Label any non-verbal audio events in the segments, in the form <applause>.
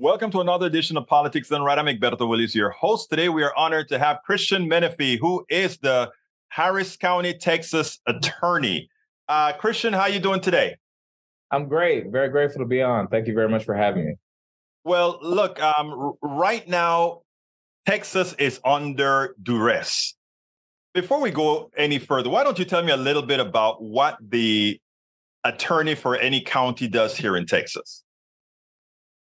Welcome to another edition of Politics Done Right. I'm Egberto Willies, your host. Today, we are honored to have Christian Menefee, who is the Harris County, Texas attorney. Uh, Christian, how are you doing today? I'm great. Very grateful to be on. Thank you very much for having me. Well, look, um, right now, Texas is under duress. Before we go any further, why don't you tell me a little bit about what the attorney for any county does here in Texas?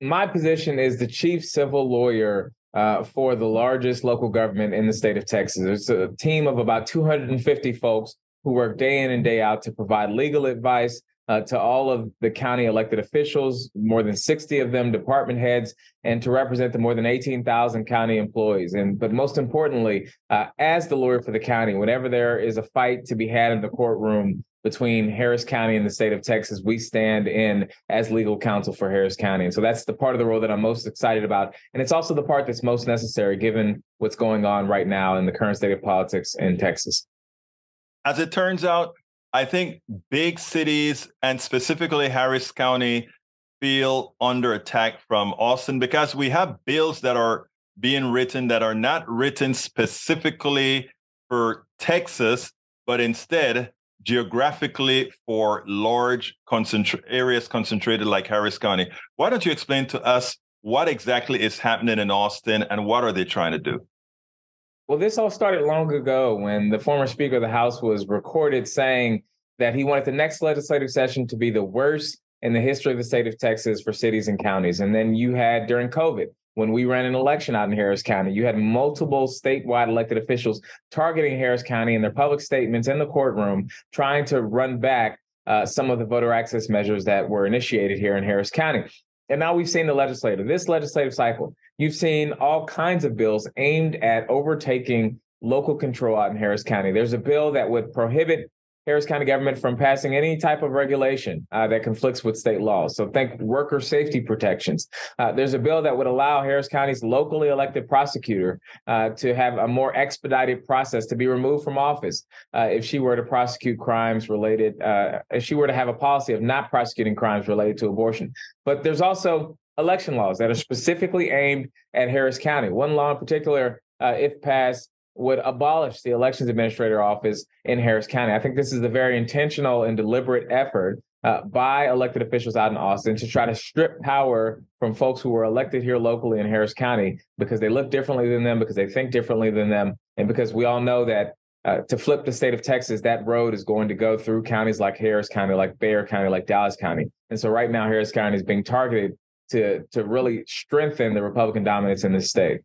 My position is the chief civil lawyer uh, for the largest local government in the state of Texas. It's a team of about 250 folks who work day in and day out to provide legal advice uh, to all of the county elected officials, more than 60 of them department heads, and to represent the more than 18,000 county employees. And but most importantly, uh, as the lawyer for the county, whenever there is a fight to be had in the courtroom, between Harris County and the state of Texas, we stand in as legal counsel for Harris County. And so that's the part of the role that I'm most excited about. And it's also the part that's most necessary given what's going on right now in the current state of politics in Texas. As it turns out, I think big cities and specifically Harris County feel under attack from Austin because we have bills that are being written that are not written specifically for Texas, but instead geographically for large concentra- areas concentrated like Harris County. Why don't you explain to us what exactly is happening in Austin and what are they trying to do? Well, this all started long ago when the former Speaker of the House was recorded saying that he wanted the next legislative session to be the worst in the history of the state of Texas for cities and counties. And then you had during COVID, when we ran an election out in Harris County, you had multiple statewide elected officials targeting Harris County in their public statements in the courtroom, trying to run back uh, some of the voter access measures that were initiated here in Harris County. And now we've seen the legislature, this legislative cycle, you've seen all kinds of bills aimed at overtaking local control out in Harris County. There's a bill that would prohibit Harris County government from passing any type of regulation uh, that conflicts with state laws. So think worker safety protections. Uh, there's a bill that would allow Harris County's locally elected prosecutor uh, to have a more expedited process to be removed from office uh, if she were to prosecute crimes related, uh, if she were to have a policy of not prosecuting crimes related to abortion. But there's also election laws that are specifically aimed at Harris County. One law in particular, uh, if passed, would abolish the elections administrator office in Harris County. I think this is a very intentional and deliberate effort uh, by elected officials out in Austin to try to strip power from folks who were elected here locally in Harris County because they look differently than them, because they think differently than them, and because we all know that uh, to flip the state of Texas, that road is going to go through counties like Harris County, like Bexar County, like Dallas County. And so right now, Harris County is being targeted to, to really strengthen the Republican dominance in the state.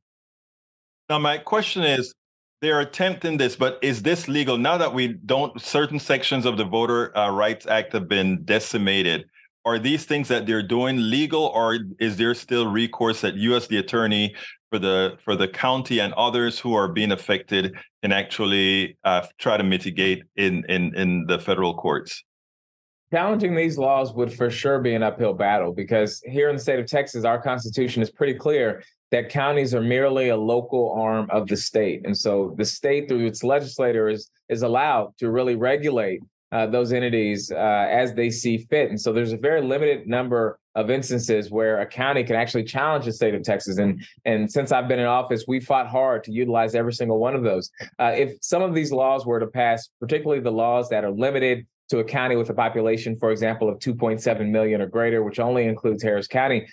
Now, my question is they're attempting this, but is this legal now that we don't? Certain sections of the Voter uh, Rights Act have been decimated. Are these things that they're doing legal, or is there still recourse that you, as the attorney for the for the county and others who are being affected, can actually uh, try to mitigate in in in the federal courts? Challenging these laws would for sure be an uphill battle because here in the state of Texas, our constitution is pretty clear that counties are merely a local arm of the state. And so the state, through its legislator, is, is allowed to really regulate uh, those entities uh, as they see fit. And so there's a very limited number of instances where a county can actually challenge the state of Texas. And, and since I've been in office, we fought hard to utilize every single one of those. Uh, if some of these laws were to pass, particularly the laws that are limited to a county with a population, for example, of 2.7 million or greater, which only includes Harris County,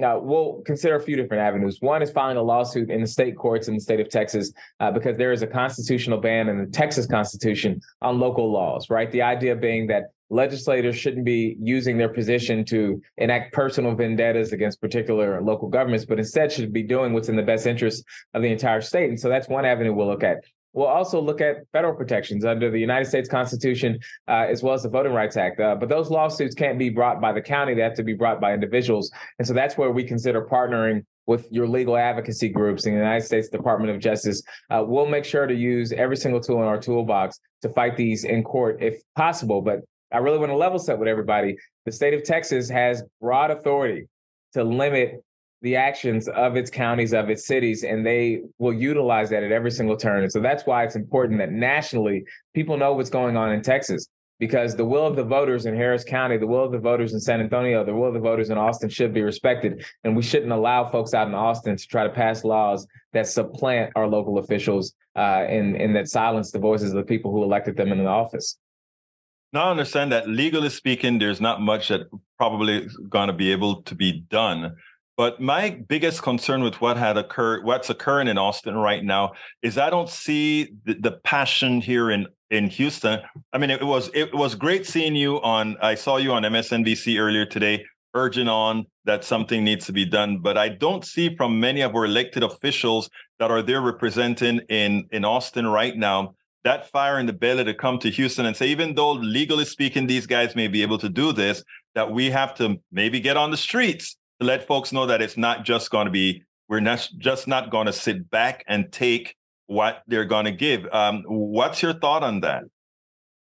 now, we'll consider a few different avenues. One is filing a lawsuit in the state courts in the state of Texas uh, because there is a constitutional ban in the Texas Constitution on local laws, right? The idea being that legislators shouldn't be using their position to enact personal vendettas against particular local governments, but instead should be doing what's in the best interest of the entire state. And so that's one avenue we'll look at. We'll also look at federal protections under the United States Constitution, uh, as well as the Voting Rights Act. Uh, but those lawsuits can't be brought by the county; they have to be brought by individuals. And so that's where we consider partnering with your legal advocacy groups in the United States Department of Justice. Uh, we'll make sure to use every single tool in our toolbox to fight these in court if possible. But I really want to level set with everybody. The state of Texas has broad authority to limit the actions of its counties, of its cities, and they will utilize that at every single turn. And so that's why it's important that nationally people know what's going on in Texas. because the will of the voters in Harris County, the will of the voters in San Antonio, the will of the voters in Austin should be respected. And we shouldn't allow folks out in Austin to try to pass laws that supplant our local officials uh, and, and that silence the voices of the people who elected them in the office. Now, I understand that legally speaking, there's not much that probably going to be able to be done. But my biggest concern with what had occurred, what's occurring in Austin right now, is I don't see the, the passion here in in Houston. I mean, it was it was great seeing you on. I saw you on MSNBC earlier today, urging on that something needs to be done. But I don't see from many of our elected officials that are there representing in in Austin right now that fire in the belly to come to Houston and say, even though legally speaking, these guys may be able to do this, that we have to maybe get on the streets let folks know that it's not just going to be we're not just not going to sit back and take what they're going to give. Um, what's your thought on that?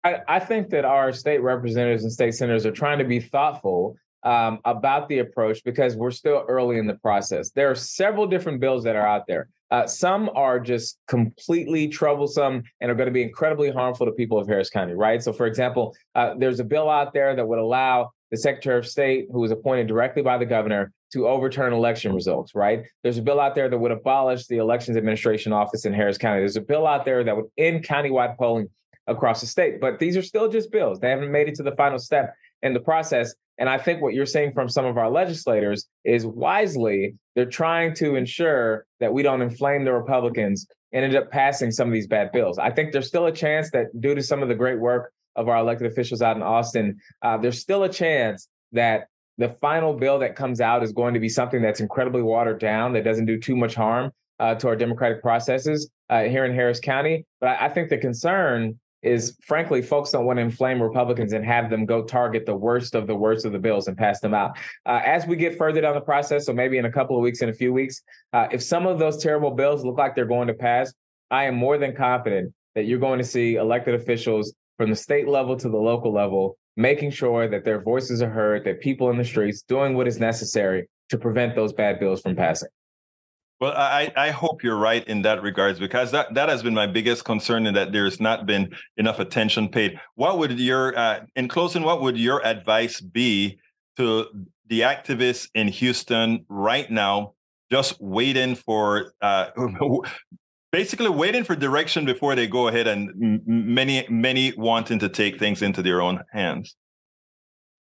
I, I, think that our state representatives and state senators are trying to be thoughtful um, about the approach because we're still early in the process. There are several different bills that are out there. Uh, some are just completely troublesome and are going to be incredibly harmful to people of Harris County, right? So, for example, uh, there's a bill out there that would allow the Secretary of State, who was appointed directly by the governor, to overturn election results, right? There's a bill out there that would abolish the Elections Administration Office in Harris County. There's a bill out there that would end countywide polling across the state. But these are still just bills. They haven't made it to the final step in the process. And I think what you're seeing from some of our legislators is wisely, they're trying to ensure that we don't inflame the Republicans and end up passing some of these bad bills. I think there's still a chance that due to some of the great work of our elected officials out in Austin, uh, there's still a chance that the final bill that comes out is going to be something that's incredibly watered down, that doesn't do too much harm uh, to our democratic processes uh, here in Harris County. But I, I think the concern is, frankly, folks don't want to inflame Republicans and have them go target the worst of the worst of the bills and pass them out. Uh, as we get further down the process, so maybe in a couple of weeks, in a few weeks, uh, if some of those terrible bills look like they're going to pass, I am more than confident that you're going to see elected officials from the state level to the local level, making sure that their voices are heard, that people in the streets doing what is necessary to prevent those bad bills from passing. Well, I, I hope you're right in that regards because that, that has been my biggest concern in that there's not been enough attention paid. What would your, uh, in closing, what would your advice be to the activists in Houston right now, just waiting for uh, <laughs> basically waiting for direction before they go ahead and many many wanting to take things into their own hands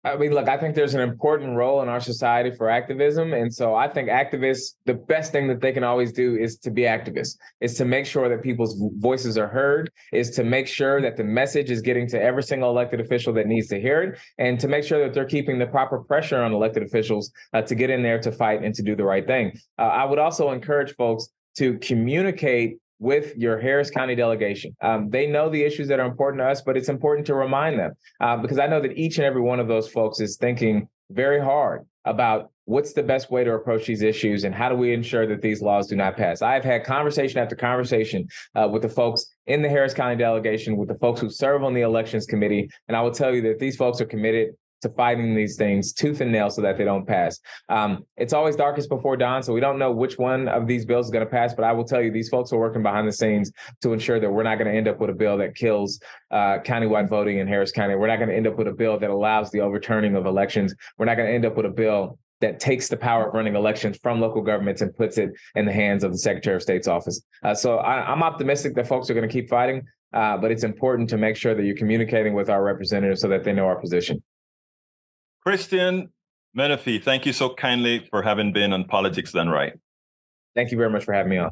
I mean, look, I think there's an important role in our society for activism. And so I think activists, the best thing that they can always do is to be activists, is to make sure that people's voices are heard, is to make sure that the message is getting to every single elected official that needs to hear it, and to make sure that they're keeping the proper pressure on elected officials uh, to get in there to fight and to do the right thing. Uh, I would also encourage folks to communicate with your Harris County delegation. Um, they know the issues that are important to us, but it's important to remind them uh, because I know that each and every one of those folks is thinking very hard about what's the best way to approach these issues and how do we ensure that these laws do not pass. I've had conversation after conversation uh, with the folks in the Harris County delegation, with the folks who serve on the elections committee, and I will tell you that these folks are committed to fighting these things tooth and nail so that they don't pass. Um, it's always darkest before dawn, so we don't know which one of these bills is going to pass. But I will tell you, these folks are working behind the scenes to ensure that we're not going to end up with a bill that kills uh, countywide voting in Harris County. We're not going to end up with a bill that allows the overturning of elections. We're not going to end up with a bill that takes the power of running elections from local governments and puts it in the hands of the Secretary of State's office. Uh, so I, am optimistic that folks are going to keep fighting, uh, but it's important to make sure that you're communicating with our representatives so that they know our position. Christian Menefee, thank you so kindly for having been on Politics Done Right. Thank you very much for having me on.